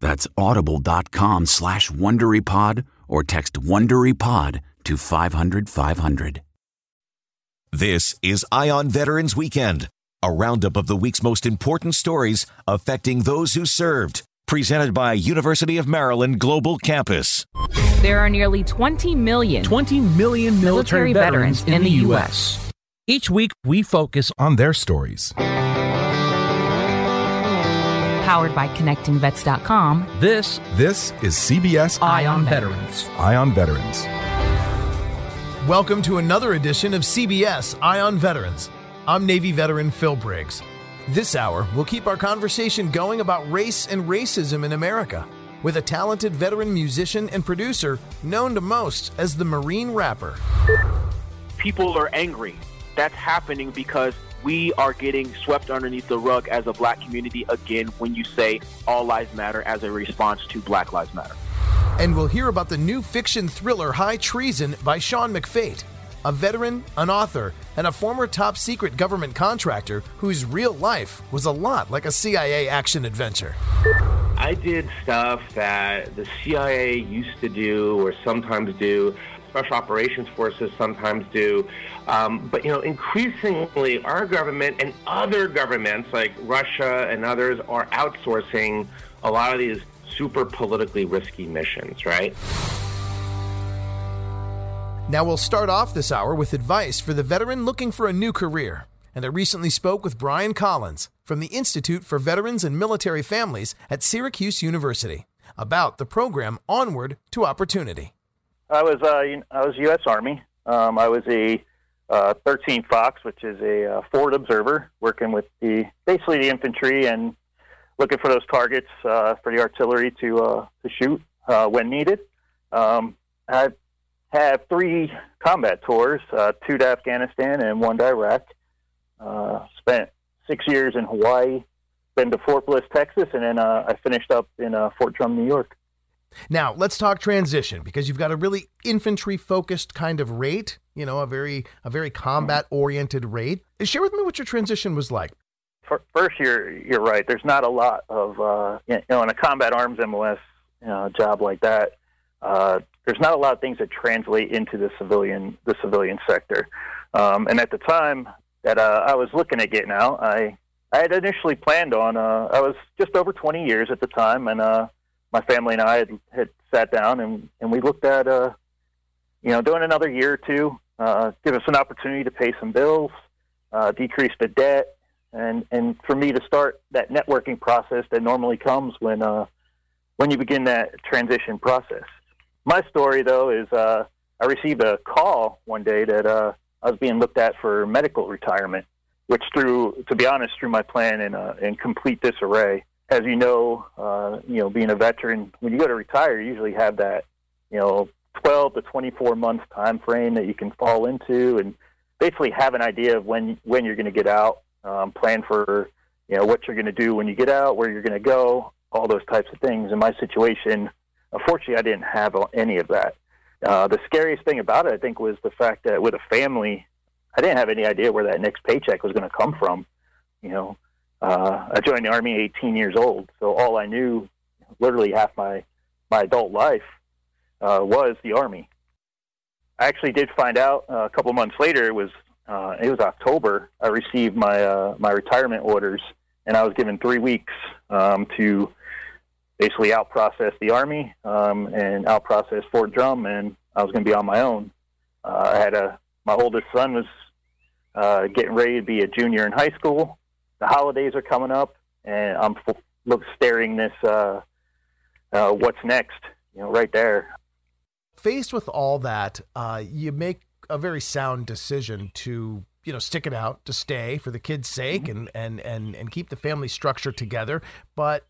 That's audible.com slash WonderyPod or text WonderyPod to 500 500. This is Eye on Veterans Weekend, a roundup of the week's most important stories affecting those who served. Presented by University of Maryland Global Campus. There are nearly 20 million 20 million military, military veterans, veterans in the U.S. Each week, we focus on their stories. Powered by ConnectingVets.com. This This is CBS Eye on Veterans. Eye on Veterans. Welcome to another edition of CBS Eye on Veterans. I'm Navy veteran Phil Briggs. This hour, we'll keep our conversation going about race and racism in America with a talented veteran musician and producer known to most as the Marine Rapper. people are angry. That's happening because we are getting swept underneath the rug as a black community again when you say all lives matter as a response to Black Lives Matter. And we'll hear about the new fiction thriller High Treason by Sean McFate, a veteran, an author, and a former top secret government contractor whose real life was a lot like a CIA action adventure. I did stuff that the CIA used to do or sometimes do, special operations forces sometimes do. Um, but, you know, increasingly our government and other governments like Russia and others are outsourcing a lot of these super politically risky missions, right? Now we'll start off this hour with advice for the veteran looking for a new career. And I recently spoke with Brian Collins from the Institute for Veterans and Military Families at Syracuse University about the program Onward to Opportunity. I was uh, I was U.S. Army. Um, I was a uh, 13 Fox, which is a uh, forward observer, working with the basically the infantry and looking for those targets uh, for the artillery to uh, to shoot uh, when needed. Um, I have three combat tours: uh, two to Afghanistan and one to Iraq. Uh, spent six years in Hawaii, been to Fort Bliss, Texas, and then uh, I finished up in uh, Fort Drum, New York. Now, let's talk transition because you've got a really infantry focused kind of rate, you know, a very a very combat oriented rate. Share with me what your transition was like. First, you're you're right. There's not a lot of uh, you know in a combat arms MOS you know, job like that. Uh, there's not a lot of things that translate into the civilian the civilian sector. Um, and at the time that uh, I was looking at getting out, I I had initially planned on uh, I was just over 20 years at the time, and uh, my family and I had, had sat down and, and we looked at uh, you know doing another year or two, uh, give us an opportunity to pay some bills, uh, decrease the debt, and and for me to start that networking process that normally comes when uh, when you begin that transition process. My story though is uh, I received a call one day that uh, I was being looked at for medical retirement, which threw, to be honest, threw my plan in uh, in complete disarray. As you know, uh, you know, being a veteran, when you go to retire, you usually have that you know 12 to 24 months time frame that you can fall into, and basically have an idea of when when you're going to get out, um, plan for you know what you're going to do when you get out, where you're going to go, all those types of things. In my situation, unfortunately, I didn't have any of that. Uh, the scariest thing about it, I think, was the fact that with a family, I didn't have any idea where that next paycheck was going to come from. You know, uh, I joined the army 18 years old, so all I knew, literally half my my adult life, uh, was the army. I actually did find out uh, a couple months later. It was uh, it was October. I received my uh, my retirement orders, and I was given three weeks um, to basically out process the army um, and out process Fort Drum, and I was going to be on my own. Uh, I had a my oldest son was uh, getting ready to be a junior in high school. The holidays are coming up, and I'm f- look staring this uh, uh, what's next, you know, right there. Faced with all that, uh, you make a very sound decision to you know stick it out to stay for the kids' sake mm-hmm. and and and and keep the family structure together, but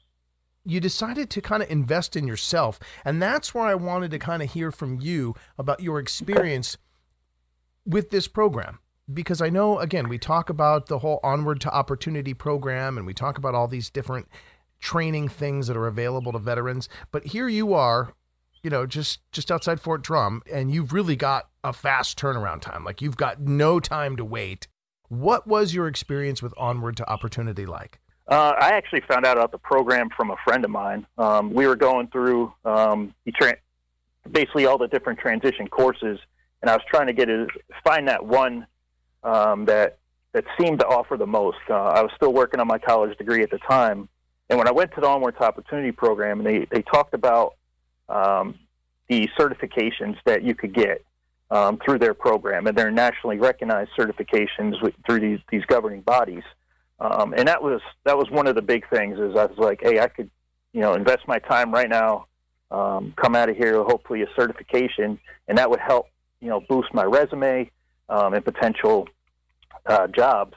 you decided to kind of invest in yourself. And that's where I wanted to kind of hear from you about your experience with this program. Because I know, again, we talk about the whole Onward to Opportunity program and we talk about all these different training things that are available to veterans. But here you are, you know, just just outside Fort Drum, and you've really got a fast turnaround time. Like you've got no time to wait. What was your experience with Onward to Opportunity like? Uh, I actually found out about the program from a friend of mine. Um, we were going through um, basically all the different transition courses, and I was trying to get a, find that one um, that that seemed to offer the most. Uh, I was still working on my college degree at the time, and when I went to the Onward Opportunity program, and they they talked about um, the certifications that you could get um, through their program, and they're nationally recognized certifications with, through these these governing bodies. Um, and that was that was one of the big things. Is I was like, hey, I could, you know, invest my time right now, um, come out of here, hopefully a certification, and that would help, you know, boost my resume um, and potential uh, jobs.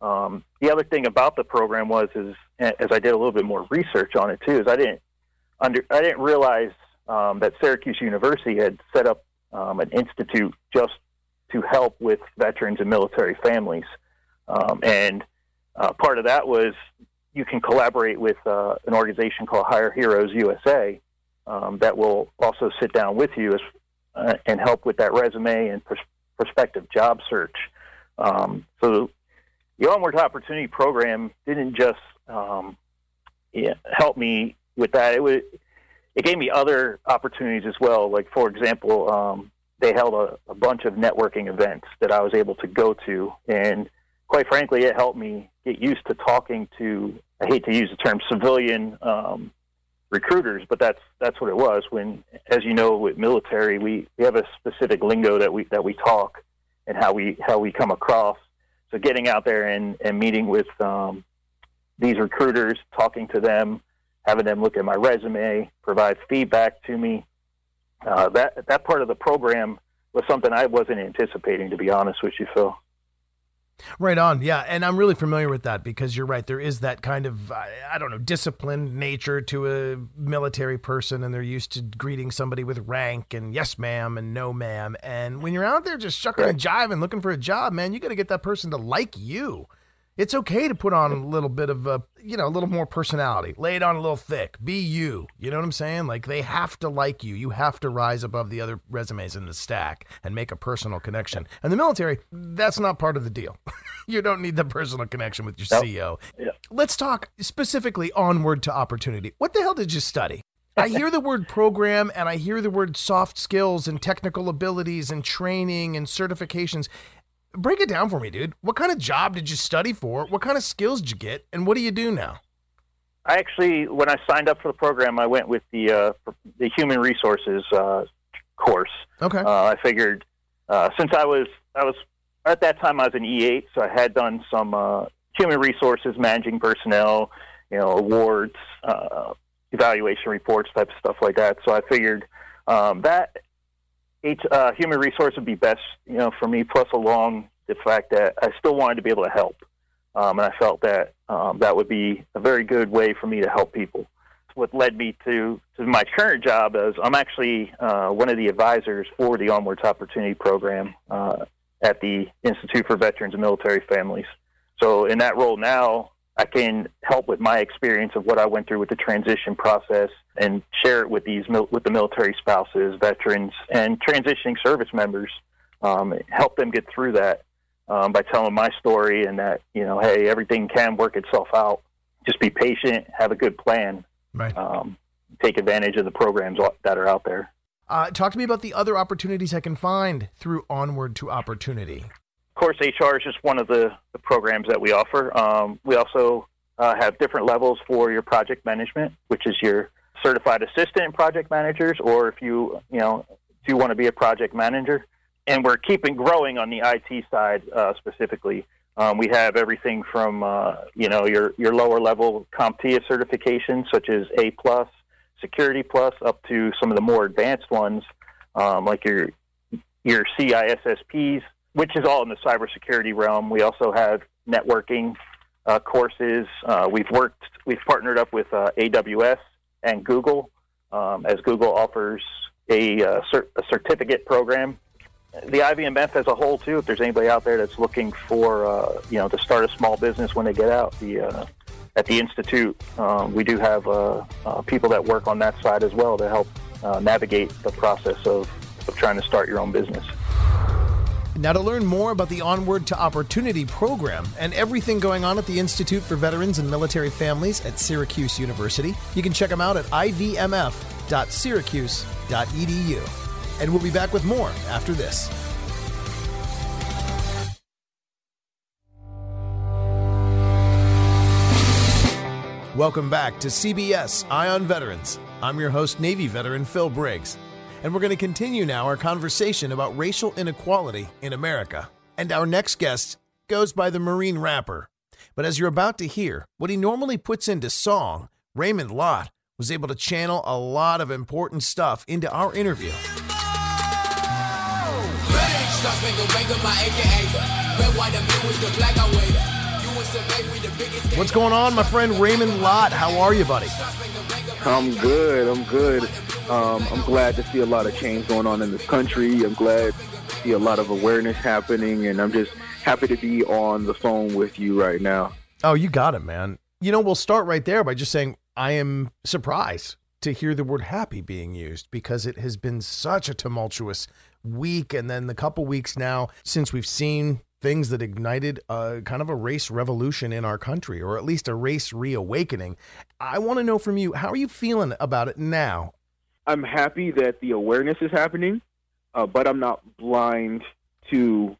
Um, the other thing about the program was, is as I did a little bit more research on it too, is I didn't under I didn't realize um, that Syracuse University had set up um, an institute just to help with veterans and military families, and uh, part of that was you can collaborate with uh, an organization called Hire Heroes USA um, that will also sit down with you as, uh, and help with that resume and prospective job search. Um, so the Onward Opportunity Program didn't just um, help me with that. It it gave me other opportunities as well. Like for example, um, they held a, a bunch of networking events that I was able to go to and quite frankly, it helped me get used to talking to. I hate to use the term civilian um, recruiters, but that's that's what it was. When, as you know, with military, we, we have a specific lingo that we that we talk and how we how we come across. So getting out there and, and meeting with um, these recruiters, talking to them, having them look at my resume, provide feedback to me. Uh, that that part of the program was something I wasn't anticipating, to be honest with you, Phil. Right on. Yeah. And I'm really familiar with that because you're right. There is that kind of, I don't know, disciplined nature to a military person, and they're used to greeting somebody with rank and yes, ma'am, and no, ma'am. And when you're out there just shucking and jiving, looking for a job, man, you got to get that person to like you it's okay to put on a little bit of a, you know, a little more personality. Lay it on a little thick. Be you. You know what I'm saying? Like they have to like you. You have to rise above the other resumes in the stack and make a personal connection. And the military, that's not part of the deal. you don't need the personal connection with your yep. CEO. Yep. Let's talk specifically onward to opportunity. What the hell did you study? I hear the word program and I hear the word soft skills and technical abilities and training and certifications break it down for me, dude. What kind of job did you study for? What kind of skills did you get? And what do you do now? I actually, when I signed up for the program, I went with the uh, the human resources uh, course. Okay. Uh, I figured uh, since I was I was at that time I was an E eight, so I had done some uh, human resources, managing personnel, you know, awards, uh, evaluation reports, type of stuff like that. So I figured um, that H, uh, human resource would be best, you know, for me. Plus, along the fact that I still wanted to be able to help, um, and I felt that um, that would be a very good way for me to help people. what led me to, to my current job is I'm actually uh, one of the advisors for the Onward to Opportunity program uh, at the Institute for Veterans and Military Families. So in that role now, I can help with my experience of what I went through with the transition process and share it with these with the military spouses, veterans, and transitioning service members. Um, help them get through that um, by telling my story and that you know, hey, everything can work itself out. Just be patient, have a good plan, right? Um, take advantage of the programs that are out there. Uh, talk to me about the other opportunities I can find through Onward to Opportunity. Of course, HR is just one of the, the programs that we offer. Um, we also uh, have different levels for your project management, which is your certified assistant project managers, or if you you know if you want to be a project manager. And we're keeping growing on the IT side uh, specifically. Um, we have everything from uh, you know your your lower level CompTIA certifications such as A plus, Security Plus, up to some of the more advanced ones um, like your your CISSPs, which is all in the cybersecurity realm. We also have networking uh, courses. Uh, we've worked, we've partnered up with uh, AWS and Google, um, as Google offers a, uh, a certificate program the IVMF as a whole too. If there's anybody out there that's looking for uh, you know to start a small business when they get out, the uh, at the institute um, we do have people that work on that side as well to help navigate the process of, of trying to start your own business. Now, to learn more about the Onward to Opportunity program and everything going on at the Institute for Veterans and Military Families at Syracuse University, you can check them out at ivmf.syracuse.edu. And we'll be back with more after this. Welcome back to CBS Eye on Veterans. I'm your host, Navy veteran Phil Briggs. And we're going to continue now our conversation about racial inequality in America. And our next guest goes by the Marine Rapper. But as you're about to hear, what he normally puts into song, Raymond Lott was able to channel a lot of important stuff into our interview. What's going on, my friend Raymond Lott? How are you, buddy? I'm good. I'm good. Um, I'm glad to see a lot of change going on in this country. I'm glad to see a lot of awareness happening, and I'm just happy to be on the phone with you right now. Oh, you got it, man. You know, we'll start right there by just saying I am surprised to hear the word happy being used because it has been such a tumultuous week and then the couple weeks now since we've seen things that ignited a kind of a race revolution in our country or at least a race reawakening. I want to know from you, how are you feeling about it now? I'm happy that the awareness is happening, uh, but I'm not blind to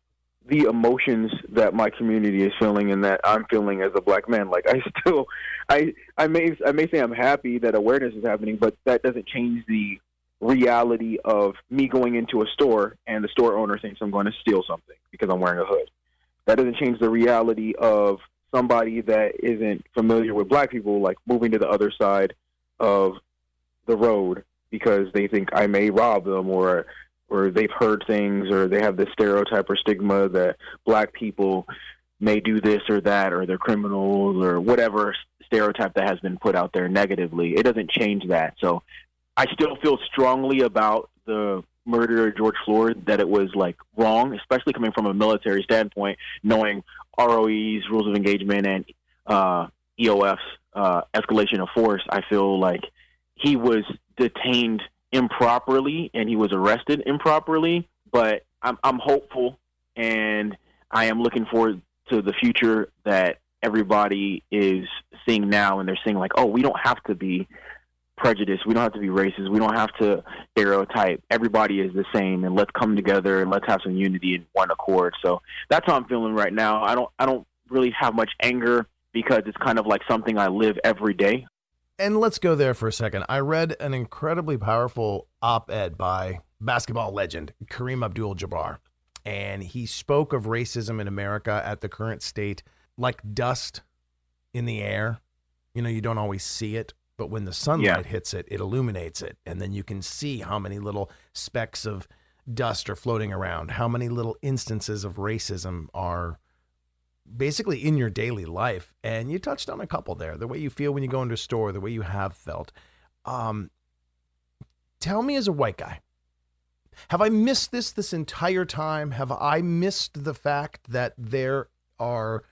the emotions that my community is feeling and that I'm feeling as a black man. Like I still, I I may I may say I'm happy that awareness is happening, but that doesn't change the reality of me going into a store and the store owner thinks I'm going to steal something because I'm wearing a hood. That doesn't change the reality of somebody that isn't familiar with black people, like moving to the other side of the road because they think I may rob them or or they've heard things or they have this stereotype or stigma that black people may do this or that or they're criminals or whatever stereotype that has been put out there negatively. It doesn't change that. So I still feel strongly about the murder of George Floyd that it was like wrong, especially coming from a military standpoint, knowing ROE's rules of engagement and uh, EOF's uh, escalation of force. I feel like he was detained improperly and he was arrested improperly, but I'm, I'm hopeful and I am looking forward to the future that everybody is seeing now and they're seeing like, oh, we don't have to be prejudice. We don't have to be racist. We don't have to stereotype. Everybody is the same, and let's come together and let's have some unity in one accord. So that's how I'm feeling right now. I don't I don't really have much anger because it's kind of like something I live every day. And let's go there for a second. I read an incredibly powerful op-ed by basketball legend Kareem Abdul-Jabbar, and he spoke of racism in America at the current state like dust in the air. You know, you don't always see it but when the sunlight yeah. hits it, it illuminates it. And then you can see how many little specks of dust are floating around, how many little instances of racism are basically in your daily life. And you touched on a couple there the way you feel when you go into a store, the way you have felt. Um, tell me, as a white guy, have I missed this this entire time? Have I missed the fact that there are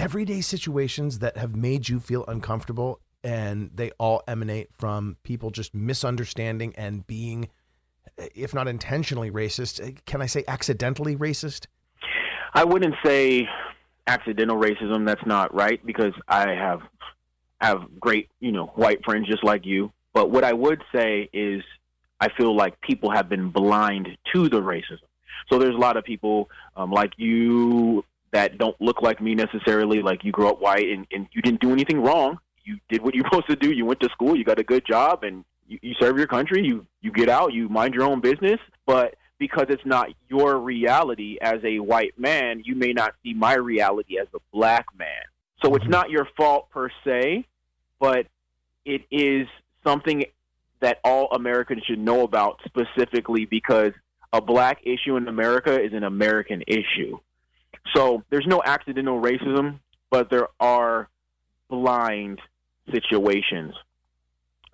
everyday situations that have made you feel uncomfortable and they all emanate from people just misunderstanding and being if not intentionally racist can i say accidentally racist I wouldn't say accidental racism. That's not right because I have have great, you know, white friends just like you. But what I would say is I feel like people have been blind to the racism. So there's a lot of people um, like you that don't look like me necessarily. Like you grew up white and, and you didn't do anything wrong. You did what you're supposed to do. You went to school. You got a good job, and you, you serve your country. You you get out. You mind your own business. But because it's not your reality as a white man, you may not see my reality as a black man. So it's mm-hmm. not your fault per se, but it is something that all Americans should know about specifically because a black issue in America is an American issue. So there's no accidental racism, but there are blind situations.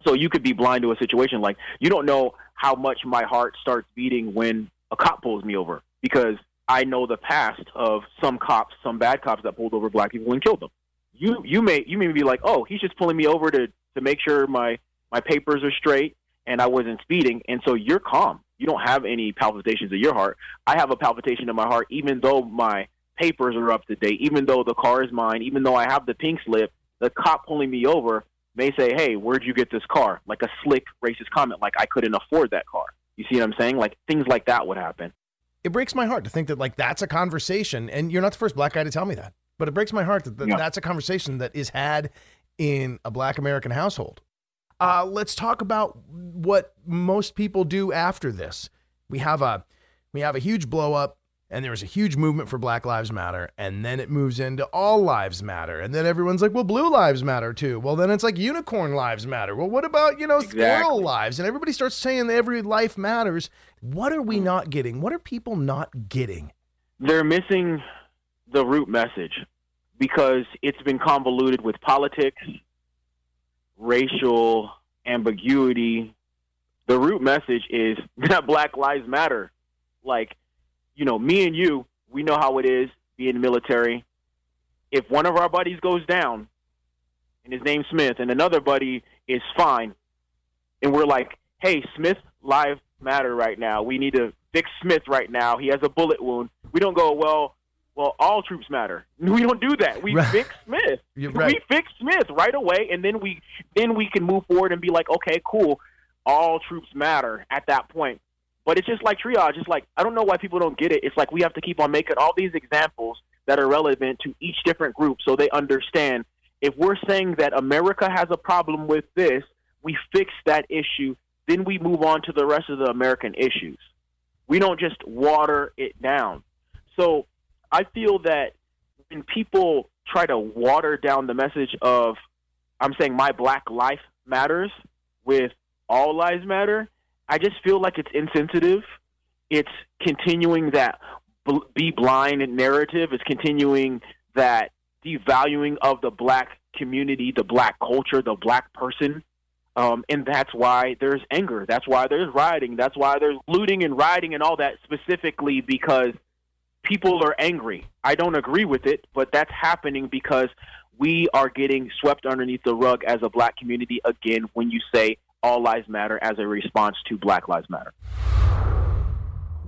So you could be blind to a situation like you don't know how much my heart starts beating when a cop pulls me over because I know the past of some cops, some bad cops that pulled over black people and killed them. You you may you may be like, oh, he's just pulling me over to to make sure my my papers are straight and I wasn't speeding, and so you're calm. You don't have any palpitations in your heart. I have a palpitation in my heart, even though my papers are up to date, even though the car is mine, even though I have the pink slip. The cop pulling me over may say, "Hey, where'd you get this car?" Like a slick racist comment, like I couldn't afford that car. You see what I'm saying? Like things like that would happen. It breaks my heart to think that like that's a conversation, and you're not the first black guy to tell me that. But it breaks my heart that, that Yeah. that's a conversation that is had in a black American household. Uh, let's talk about what most people do after this. We have a we have a huge blow up, and there was a huge movement for Black Lives Matter, and then it moves into All Lives Matter, and then everyone's like, well, Blue Lives Matter too. Well, then it's like Unicorn Lives Matter. Well, what about you know Squirrel Lives? And everybody starts saying that every life matters. What are we not getting? What are people not getting? They're missing the root message because it's been convoluted with politics, racial ambiguity. The root message is that Black Lives Matter. Like, you know, me and you, we know how it is being military. If one of our buddies goes down, and his name's Smith, and another buddy is fine, and we're like, "Hey, Smith, lives matter right now. We need to fix Smith right now. He has a bullet wound." We don't go, "Well, well, all troops matter." We don't do that. We Right. fix Smith. Right. We fix Smith right away, and then we then we can move forward and be like, "Okay, cool. All troops matter." At that point, but it's just like triage. It's like I don't know why people don't get it. It's like we have to keep on making all these examples that are relevant to each different group so they understand. If we're saying that America has a problem with this, we fix that issue, then we move on to the rest of the American issues. We don't just water it down. So I feel that when people try to water down the message of, I'm saying my black life matters with all lives matter, I just feel like it's insensitive. It's continuing that be blind narrative. It's continuing that devaluing of the black community, the black culture, the black person. Um, and that's why there's anger. That's why there's rioting. That's why there's looting and rioting and all that specifically because people are angry. I don't agree with it, but that's happening because we are getting swept underneath the rug as a black community again when you say all lives matter as a response to Black Lives Matter.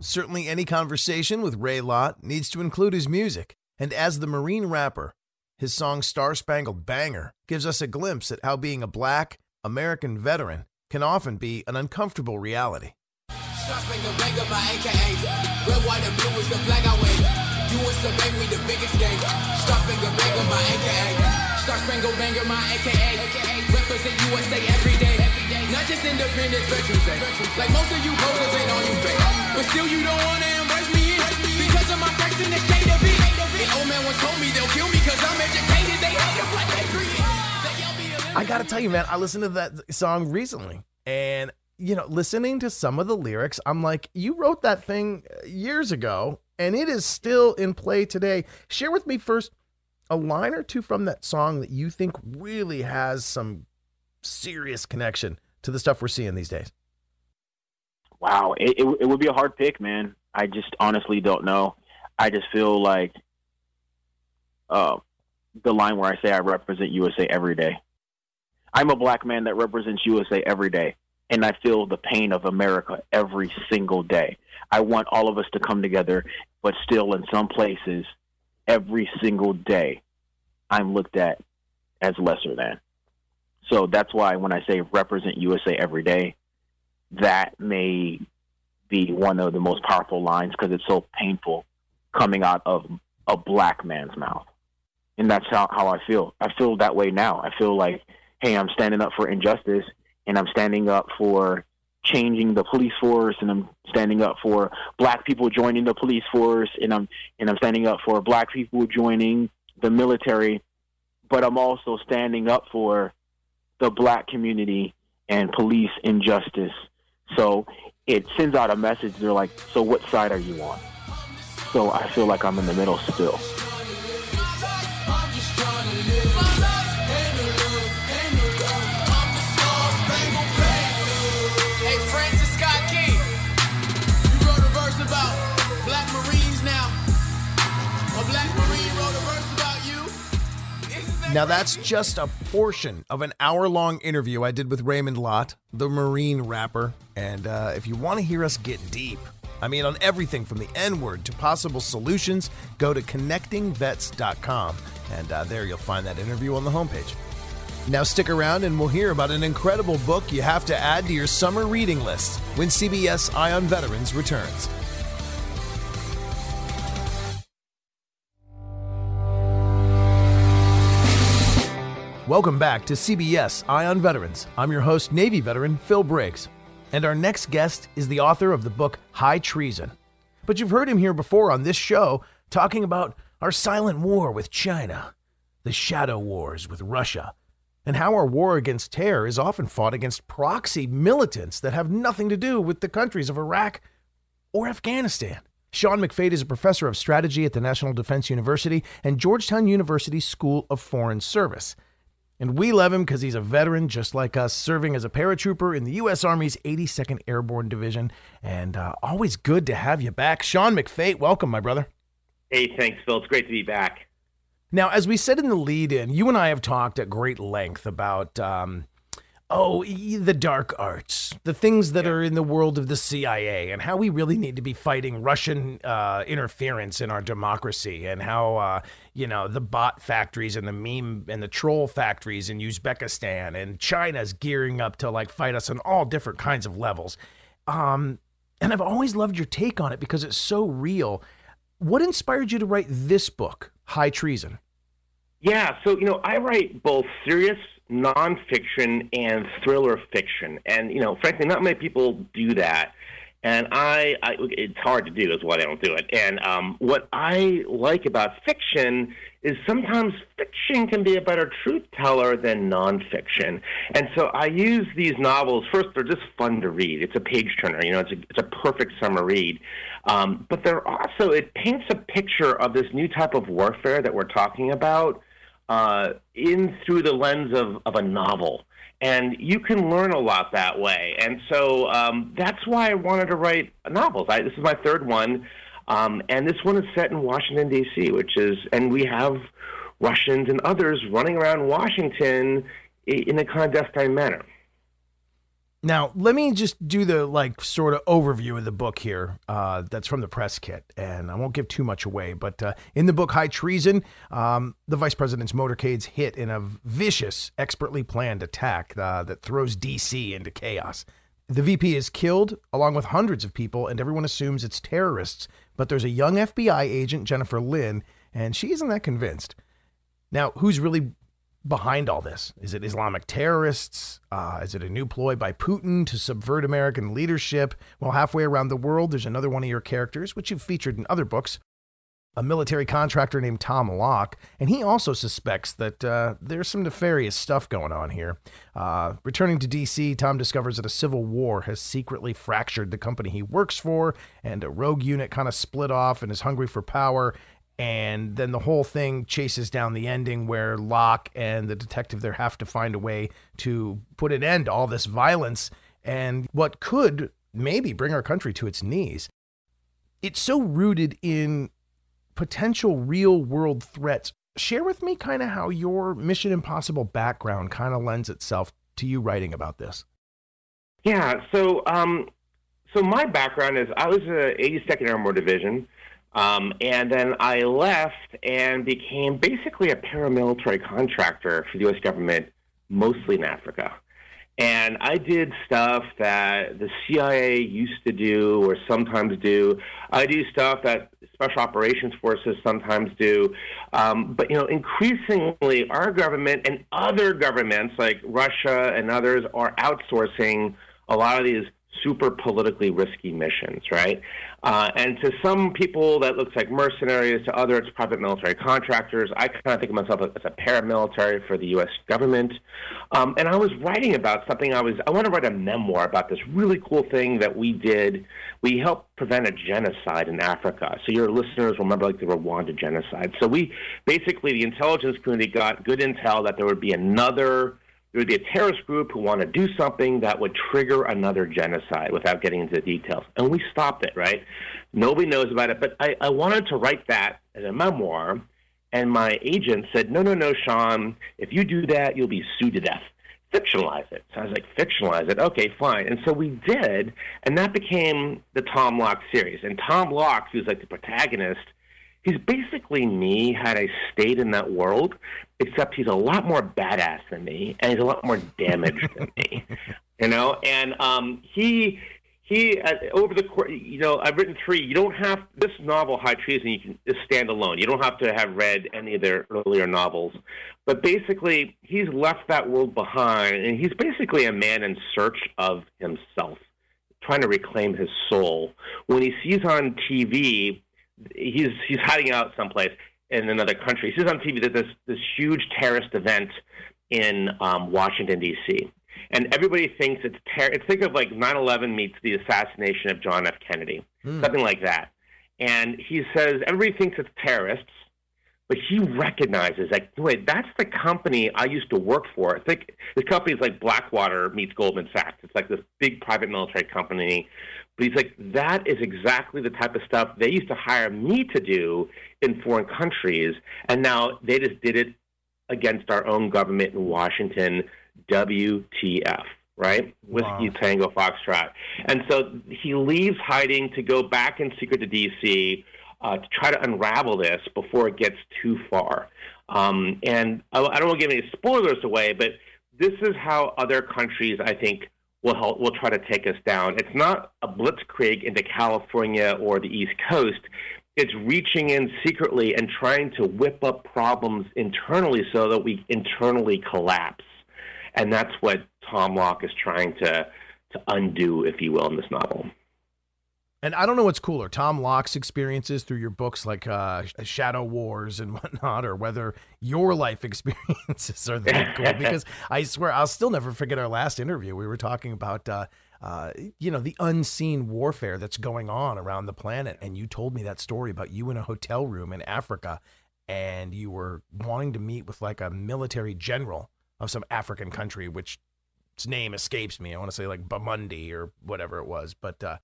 Certainly, any conversation with Ray Lott needs to include his music. And as the Marine rapper, his song Star Spangled Banger gives us a glimpse at how being a black American veteran can often be an uncomfortable reality. Star Spangled Banner, my AKA. Red, white, and blue is the flag I wave. You and Sabang, we the biggest gang. Star Spangled Banner, my AKA. Star Spangled Banger, my AKA. Represent USA every day. Not just Independence Veterans eh? Like most of you posers ain't on you fake. But still you don't wanna embrace me in. Because of my facts in the K to B. The old man once told me they'll kill me cause I'm educated. They hate it, they I got to tell you, man, I listened to that song recently and, you know, listening to some of the lyrics, I'm like, you wrote that thing years ago and it is still in play today. Share with me first a line or two from that song that you think really has some serious connection to the stuff we're seeing these days. Wow, it, it, it would be a hard pick, man. I just honestly don't know. I just feel like uh, the line where I say I represent USA every day. I'm a black man that represents USA every day, and I feel the pain of America every single day. I want all of us to come together, but still, in some places, every single day, I'm looked at as lesser than. So that's why when I say represent USA every day, that may be one of the most powerful lines because it's so painful coming out of a black man's mouth. And that's how, how I feel. I feel that way now. I feel like, hey, I'm standing up for injustice and I'm standing up for changing the police force and I'm standing up for black people joining the police force and I'm and I'm standing up for black people joining the military, but I'm also standing up for the black community and police injustice. So it sends out a message. They're like, so what side are you on? So I feel like I'm in the middle still. Now, that's just a portion of an hour long interview I did with Raymond Lott, the Marine rapper. And uh, if you want to hear us get deep, I mean, on everything from the N word to possible solutions, go to connectingvets.com. And uh, there you'll find that interview on the homepage. Now, stick around and we'll hear about an incredible book you have to add to your summer reading list when CBS Eye on Veterans returns. Welcome back to CBS Eye on Veterans. I'm your host, Navy veteran Phil Briggs. And our next guest is the author of the book High Treason. But you've heard him here before on this show talking about our silent war with China, the shadow wars with Russia, and how our war against terror is often fought against proxy militants that have nothing to do with the countries of Iraq or Afghanistan. Sean McFate is a professor of strategy at the National Defense University and Georgetown University School of Foreign Service. And we love him because he's a veteran just like us, serving as a paratrooper in the U.S. Army's 82nd Airborne Division. And uh, always good to have you back. Sean McFate, welcome, my brother. Hey, thanks, Phil. It's great to be back. Now, as we said in the lead in, you and I have talked at great length about, um, oh, the dark arts, the things that are in the world of the CIA, and how we really need to be fighting Russian uh, interference in our democracy, and how, uh, you know, the bot factories and the meme and the troll factories in Uzbekistan, and China's gearing up to like fight us on all different kinds of levels. Um, and I've always loved your take on it because it's so real. What inspired you to write this book, High Treason? Yeah, so you know, I write both serious nonfiction and thriller fiction, and you know, frankly, not many people do that. And I, I it's hard to do. That's why they don't do it. And um, what I like about fiction is sometimes fiction can be a better truth teller than nonfiction. And so I use these novels. First, they're just fun to read. It's a page turner. You know, it's a, it's a perfect summer read. Um, but they're also it paints a picture of this new type of warfare that we're talking about uh, in through the lens of, of a novel. And you can learn a lot that way. And so um, that's why I wanted to write novels. I, this is my third one. Um, and this one is set in Washington, D.C., which is, and we have Russians and others running around Washington in a clandestine manner. Now, let me just do the like sort of overview of the book here. Uh, that's from the press kit, and I won't give too much away. But uh, in the book, High Treason, um, the vice president's motorcades hit in a vicious, expertly planned attack uh, that throws D.C. into chaos. The VP is killed along with hundreds of people, and everyone assumes it's terrorists. But there's a young FBI agent, Jennifer Lynn, and she isn't that convinced. Now, who's really behind all this? Is it Islamic terrorists? Uh, is it a new ploy by Putin to subvert American leadership? Well, halfway around the world, there's another one of your characters, which you've featured in other books, a military contractor named Tom Locke, and he also suspects that uh, there's some nefarious stuff going on here. Uh, returning to DC, Tom discovers that a civil war has secretly fractured the company he works for, and a rogue unit kind of split off and is hungry for power. And then the whole thing chases down the ending where Locke and the detective there have to find a way to put an end to all this violence and what could maybe bring our country to its knees. It's so rooted in potential real world threats. Share with me kind of how your Mission Impossible background kind of lends itself to you writing about this. Yeah, so um, so my background is I was a 82nd Airborne Division, um, and then I left and became basically a paramilitary contractor for the U.S. government, mostly in Africa. And I did stuff that the CIA used to do or sometimes do. I do stuff that special operations forces sometimes do. Um, but, you know, increasingly our government and other governments like Russia and others are outsourcing a lot of these super politically risky missions, right? Uh, and to some people, that looks like mercenaries. To others, it's private military contractors. I kind of think of myself as a paramilitary for the U.S. government. Um, and I was writing about something. I was I want to write a memoir about this really cool thing that we did. We helped prevent a genocide in Africa. So your listeners will remember like the Rwanda genocide. So we basically the intelligence community got good intel that there would be another there would be a terrorist group who want to do something that would trigger another genocide without getting into the details. And we stopped it, right? Nobody knows about it. But I, I wanted to write that as a memoir. And my agent said, no, no, no, Sean, if you do that, you'll be sued to death. Fictionalize it. So I was like, fictionalize it. Okay, fine. And so we did. And that became the Tom Locke series. And Tom Locke, who's like the protagonist, he's basically me had I stayed in that world, except he's a lot more badass than me, and he's a lot more damaged than me, you know. And um, he he uh, over the course, you know, I've written three. You don't have this novel, High Treason. You can stand alone. You don't have to have read any of their earlier novels. But basically, he's left that world behind, and he's basically a man in search of himself, trying to reclaim his soul. When he sees on TV he's he's hiding out someplace in another country. He sees on TV that this this huge terrorist event in um, Washington D.C. And everybody thinks it's terror. It's think of like 9/11 meets the assassination of John F. Kennedy, Hmm. something like that. And he says everybody thinks it's terrorists, but he recognizes like, wait, that's the company I used to work for. It's like this company is like Blackwater meets Goldman Sachs. It's like this big private military company. But he's like, that is exactly the type of stuff they used to hire me to do in foreign countries, and now they just did it against our own government in Washington. WTF, right? Whiskey Tango Foxtrot. And so he leaves hiding to go back in secret to D.C. Uh, to try to unravel this before it gets too far. Um, and I, I don't want to give any spoilers away, but this is how other countries, I think, will help, will try to take us down. It's not a blitzkrieg into California or the East Coast. It's reaching in secretly and trying to whip up problems internally so that we internally collapse. And that's what Tom Locke is trying to to undo, if you will, in this novel. And I don't know what's cooler, Tom Locke's experiences through your books like uh, Shadow Wars and whatnot, or whether your life experiences are that cool. Because I swear, I'll still never forget our last interview. We were talking about, uh, uh, you know, the unseen warfare that's going on around the planet. And you told me that story about you in a hotel room in Africa and you were wanting to meet with like a military general of some African country, which its name escapes me. I want to say like Bamundi or whatever it was. But, uh,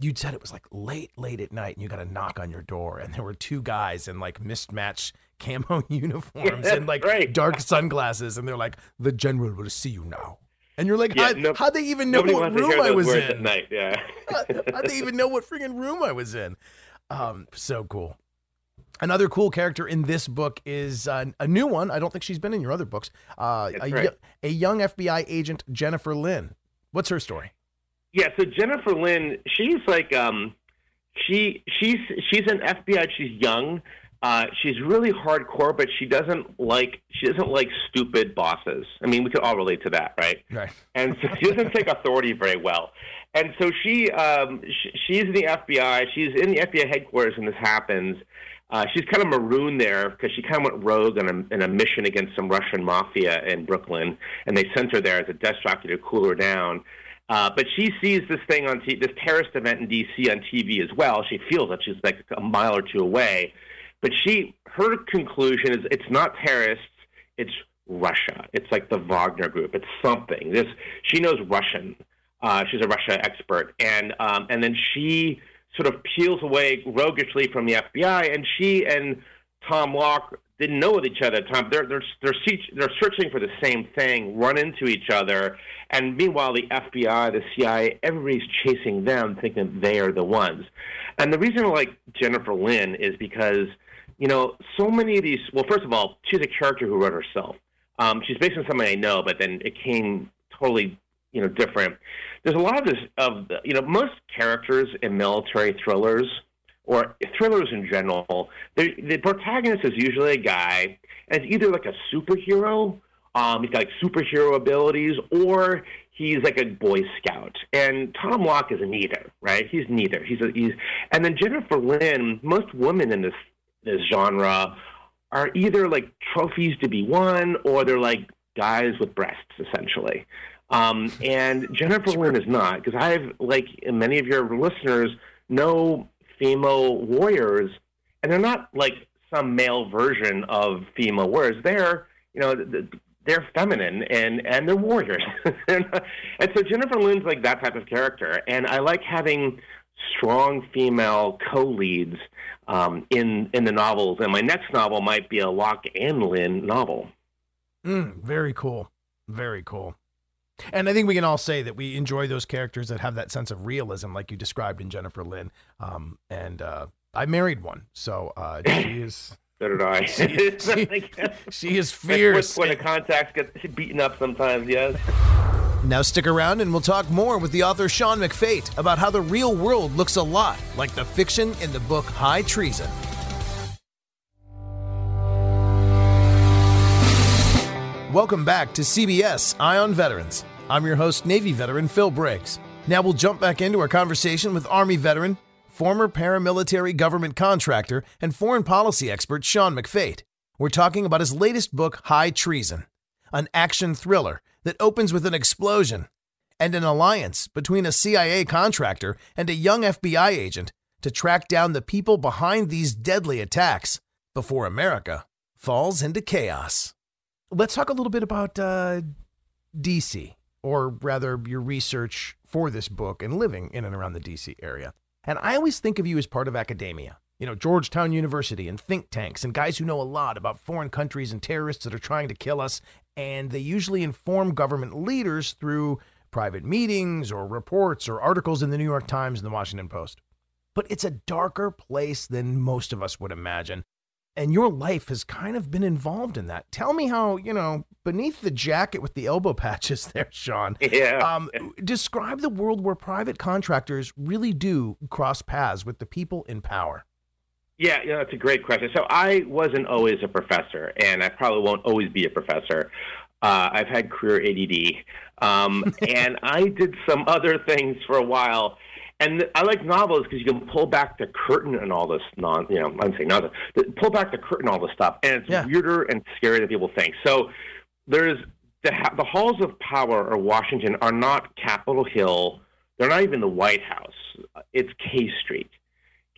you'd said it was like late, late at night, and you got a knock on your door, and there were two guys in like mismatched camo uniforms and like dark sunglasses, and they're like, "The general will see you now." And you're like, Yeah, how, no- how'd they even know what room I was in? at night. Yeah. how'd they even know what freaking room I was in? Um, so cool. Another cool character in this book is uh, a new one. I don't think she's been in your other books. Uh, a, right. a young FBI agent, Jennifer Lynn. What's her story? Yeah, so Jennifer Lynn, she's like um she she's she's an FBI, she's young. Uh, she's really hardcore, but she doesn't like she doesn't like stupid bosses. I mean, we could all relate to that, right? Right. And so she doesn't take authority very well. And so she um, sh- she's in the FBI. She's in the FBI headquarters, and this happens. Uh, she's kind of marooned there because she kind of went rogue on a, in a mission against some Russian mafia in Brooklyn, and they sent her there as a desk jockey to cool her down. Uh, but she sees this thing on t- this terrorist event in D.C. on TV as well. She feels that she's like a mile or two away, but she her conclusion is it's not terrorists, it's Russia. It's like the Wagner Group. It's something. This she knows Russian. Uh, she's a Russia expert, and um, and then she sort of peels away roguishly from the FBI, and she and Tom Locke didn't know each other at the time. They're, they're, they're, they're searching for the same thing, run into each other, and meanwhile, the FBI, the CIA, everybody's chasing them, thinking they are the ones. And the reason I like Jennifer Lynn is because, you know, so many of these, well, first of all, she's a character who wrote herself. Um, she's based on somebody I know, but then it came totally, you know, different. There's a lot of this, of, you know, most characters in military thrillers – or thrillers in general, the protagonist is usually a guy, and it's either like a superhero, um, he's got like superhero abilities, or he's like a Boy Scout. And Tom Locke is neither, right? He's neither. He's a, he's, and then Jennifer Lynn. Most women in this this genre are either like trophies to be won, or they're like guys with breasts, essentially. Um, and Jennifer Lynn is not, because I've like many of your listeners know female warriors, and they're not like some male version of female warriors. They're you know they're feminine and and they're warriors, and so Jennifer Lynn's like that type of character, and I like having strong female co-leads um, in in the novels. And my next novel might be a Locke and Lynn novel. Mm, very cool, very cool. And I think we can all say that we enjoy those characters that have that sense of realism, like you described in Jennifer Lynn. Um, and uh, I married one, so uh, she is. So did I. She, she, she is fierce. When the contacts get beaten up sometimes, yes. Now stick around and we'll talk more with the author Sean McFate about how the real world looks a lot like the fiction in the book High Treason. Welcome back to CBS Eye on Veterans. I'm your host, Navy veteran Phil Briggs. Now we'll jump back into our conversation with Army veteran, former paramilitary government contractor, and foreign policy expert Sean McFate. We're talking about his latest book, High Treason, an action thriller that opens with an explosion and an alliance between a CIA contractor and a young FBI agent to track down the people behind these deadly attacks before America falls into chaos. Let's talk a little bit about uh, DC, or rather, your research for this book and living in and around the DC area. And I always think of you as part of academia. You know, Georgetown University and think tanks and guys who know a lot about foreign countries and terrorists that are trying to kill us. And they usually inform government leaders through private meetings or reports or articles in the New York Times and the Washington Post. But it's a darker place than most of us would imagine and your life has kind of been involved in that. Tell me how, you know, beneath the jacket with the elbow patches there, Sean. Yeah. Um, describe the world where private contractors really do cross paths with the people in power. Yeah, yeah, that's a great question. So I wasn't always a professor, and I probably won't always be a professor. Uh, I've had career ADD, um, and I did some other things for a while and I like novels because you can pull back the curtain and all this non, you know, I'm saying nonsense. Pull back the curtain, all this stuff, and it's yeah. weirder and scarier than people think. So there's the the halls of power or Washington are not Capitol Hill. They're not even the White House. It's K Street.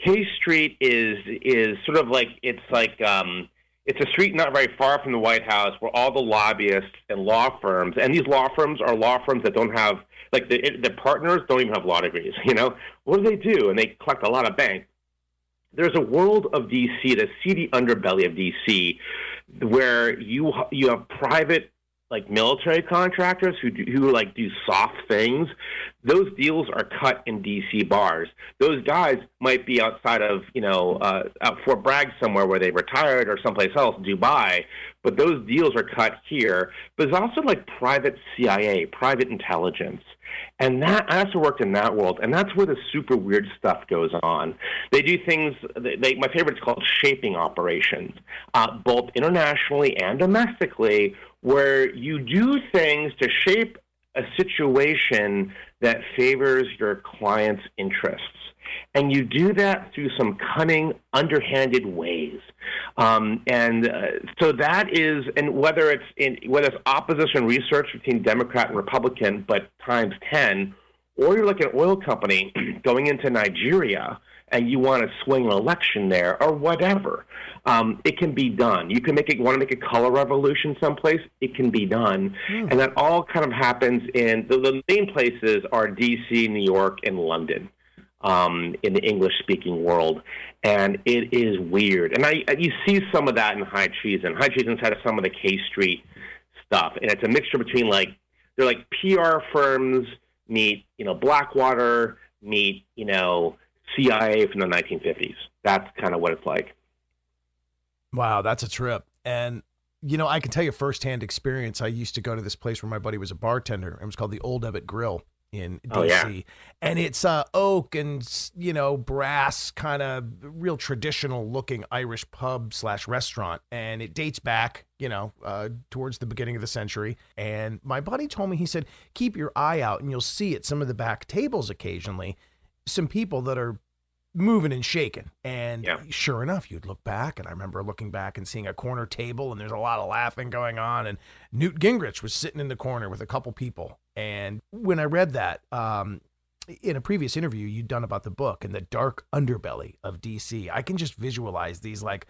K Street is is sort of like it's like um, it's a street not very far from the White House where all the lobbyists and law firms and these law firms are law firms that don't have like the the partners don't even have law degrees. You know what do they do? And they collect a lot of bank. There's a world of DC, the seedy underbelly of DC, where you you have private like military contractors who do, who like do soft things, those deals are cut in DC bars. Those guys might be outside of you know uh, out Fort Bragg somewhere where they retired or someplace else, Dubai. But those deals are cut here. But there's also like private CIA, private intelligence. And that I also worked in that world, and that's where the super weird stuff goes on. They do things. They, they my favorite is called shaping operations, uh, both internationally and domestically, where you do things to shape a situation that favors your client's interests. And you do that through some cunning, underhanded ways. Um, and uh, so that is, and whether it's in whether it's opposition research between Democrat and Republican, but times ten, or you're like an oil company going into Nigeria and you want to swing an election there or whatever, um, it can be done. You can make it. Want to make a color revolution someplace? It can be done, mm. and that all kind of happens in the, the main places are D.C., New York, and London. Um, in the English-speaking world, and it is weird. And I, you see some of that in High Treason. High Treason's had some of the K Street stuff, and it's a mixture between like they're like PR firms meet you know Blackwater meet you know CIA from the 1950s. That's kind of what it's like. Wow, that's a trip. And you know, I can tell you firsthand experience. I used to go to this place where my buddy was a bartender. It was called the Old Ebbitt Grill in DC. Oh, yeah. And it's uh, oak and, you know, brass, kind of real traditional looking Irish pub slash restaurant. And it dates back, you know, uh, towards the beginning of the century. And my buddy told me, he said, keep your eye out and you'll see at some of the back tables occasionally some people that are moving and shaking. And yeah. sure enough, you'd look back, and I remember looking back and seeing a corner table, and there's a lot of laughing going on. And Newt Gingrich was sitting in the corner with a couple people. And when I read that, um, in a previous interview you'd done about the book and the dark underbelly of DC, I can just visualize these like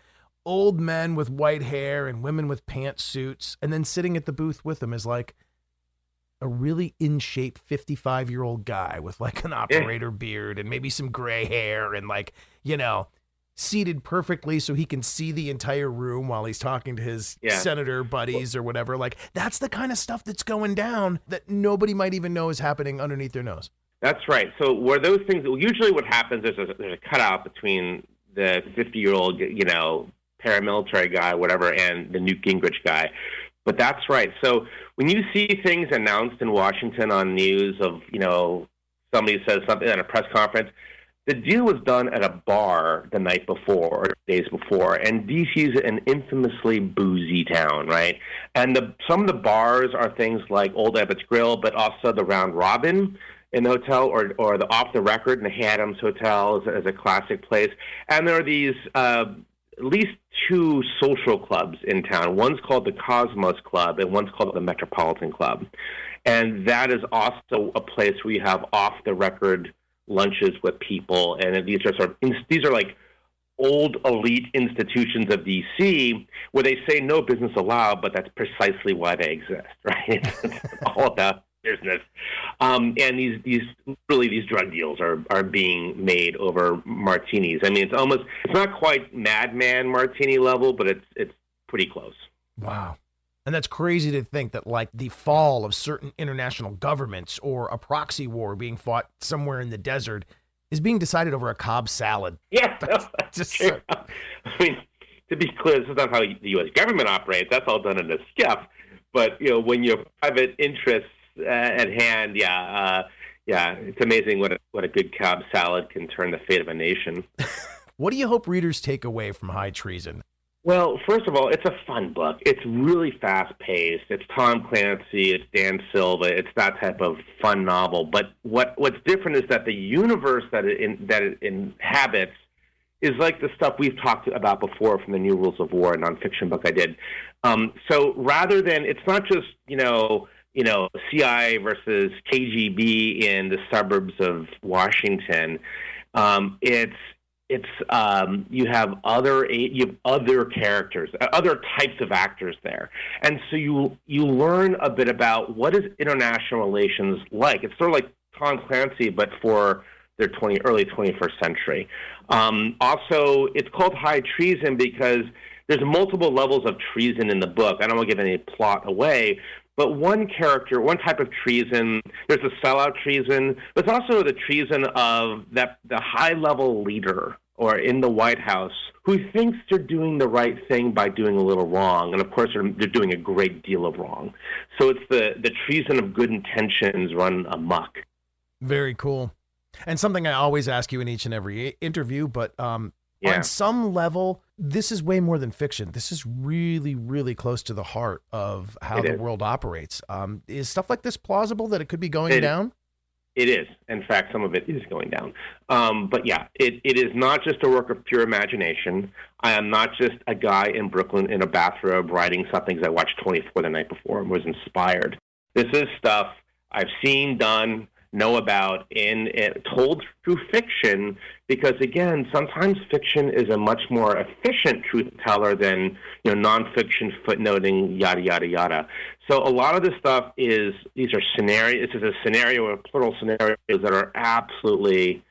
old men with white hair and women with pantsuits, and then sitting at the booth with them is like a really in shape 55 year old guy with like an operator yeah. beard and maybe some gray hair and like, you know, seated perfectly so he can see the entire room while he's talking to his yeah. senator buddies or whatever. Like, that's the kind of stuff that's going down that nobody might even know is happening underneath their nose. That's right. So, where those things usually what happens is there's a, there's a cutout between the 50 year old, you know, paramilitary guy, whatever, and the Newt Gingrich guy. But that's right. So when you see things announced in Washington on news of, you know, somebody says something at a press conference, the deal was done at a bar the night before or days before, and DC is an infamously boozy town, right? And the, some of the bars are things like Old Ebbitt's Grill, but also the Round Robin in the hotel, or or the Off the Record in the Adams Hotel as, as a classic place. And there are these uh, at least two social clubs in town. One's called the Cosmos Club, and one's called the Metropolitan Club. And that is also a place where you have off the record lunches with people. And these are sort of these are like old elite institutions of DC where they say no business allowed, but that's precisely why they exist, right? it's all about business. Um, and these these really these drug deals are are being made over martinis. I mean, it's almost it's not quite Mad Men martini level, but it's it's pretty close. Wow. And that's crazy to think that, like, the fall of certain international governments or a proxy war being fought somewhere in the desert is being decided over a Cobb salad. Yeah, that's, that's just. I mean, to be clear, this is not how the U.S. government operates. That's all done in a SCIF. But you know, when your private interests at hand, yeah, uh, yeah, it's amazing what a, what a good Cobb salad can turn the fate of a nation. what do you hope readers take away from High Treason? Well, first of all, it's a fun book. It's really fast paced. It's Tom Clancy, it's Dan Silva, it's that type of fun novel. But what what's different is that the universe that it in, that it inhabits is like the stuff we've talked about before from the New Rules of War a nonfiction book I did. Um, so rather than it's not just you know you know, CIA versus KGB in the suburbs of Washington. Um, it's it's um, you have other you have other characters, uh, other types of actors there, and so you you learn a bit about what is international relations like. It's sort of like Tom Clancy, but for their 20 early 21st century. Um, also, it's called high treason because there's multiple levels of treason in the book. I don't want to give any plot away, but one character, one type of treason, there's a sellout treason. but it's also the treason of that the high level leader or in the White House who thinks they're doing the right thing by doing a little wrong, and of course they're, they're doing a great deal of wrong. So it's the the treason of good intentions run amok. Very cool. And something I always ask you in each and every interview, but um, Yeah. on some level, this is way more than fiction. This is really, really close to the heart of how It the is. world operates. Um, is stuff like this plausible that it could be going It- down? It is. In fact, some of it is going down. Um, but yeah, it, it is not just a work of pure imagination. I am not just a guy in Brooklyn in a bathrobe writing something I watched 24 the night before and was inspired. This is stuff I've seen done, know about, and it told through fiction because, again, sometimes fiction is a much more efficient truth teller than you know nonfiction footnoting, yada, yada, yada. So a lot of this stuff is these are scenarios. This is a scenario or plural scenarios that are absolutely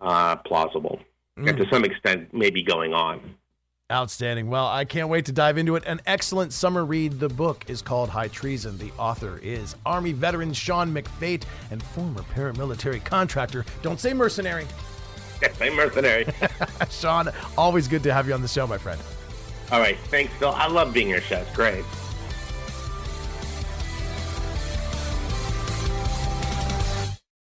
uh, plausible, and to some extent, maybe going on. Outstanding. Well, I can't wait to dive into it. An excellent summer read. The book is called High Treason. The author is Army veteran Sean McFate and former paramilitary contractor. Don't say mercenary. Same mercenary. Sean, always good to have you on the show, my friend. All right, thanks, Phil. I love being your show. It's great.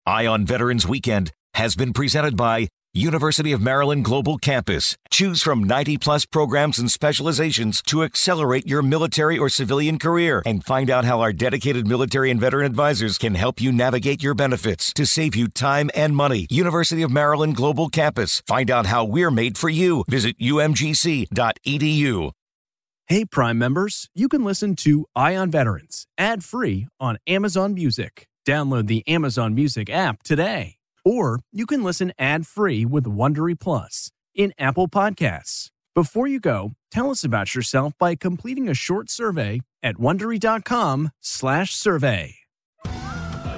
Eye on Veterans Weekend has been presented by University of Maryland Global Campus. Choose from 90 plus programs and specializations to accelerate your military or civilian career and find out how our dedicated military and veteran advisors can help you navigate your benefits to save you time and money. University of Maryland Global Campus. Find out how we're made for you. Visit umgc.edu. Hey, Prime members, you can listen to Eye on Veterans ad free on Amazon Music. Download the Amazon Music app today. Or you can listen ad free with Wondery Plus in Apple Podcasts. Before you go, tell us about yourself by completing a short survey at wondery.com/slash survey.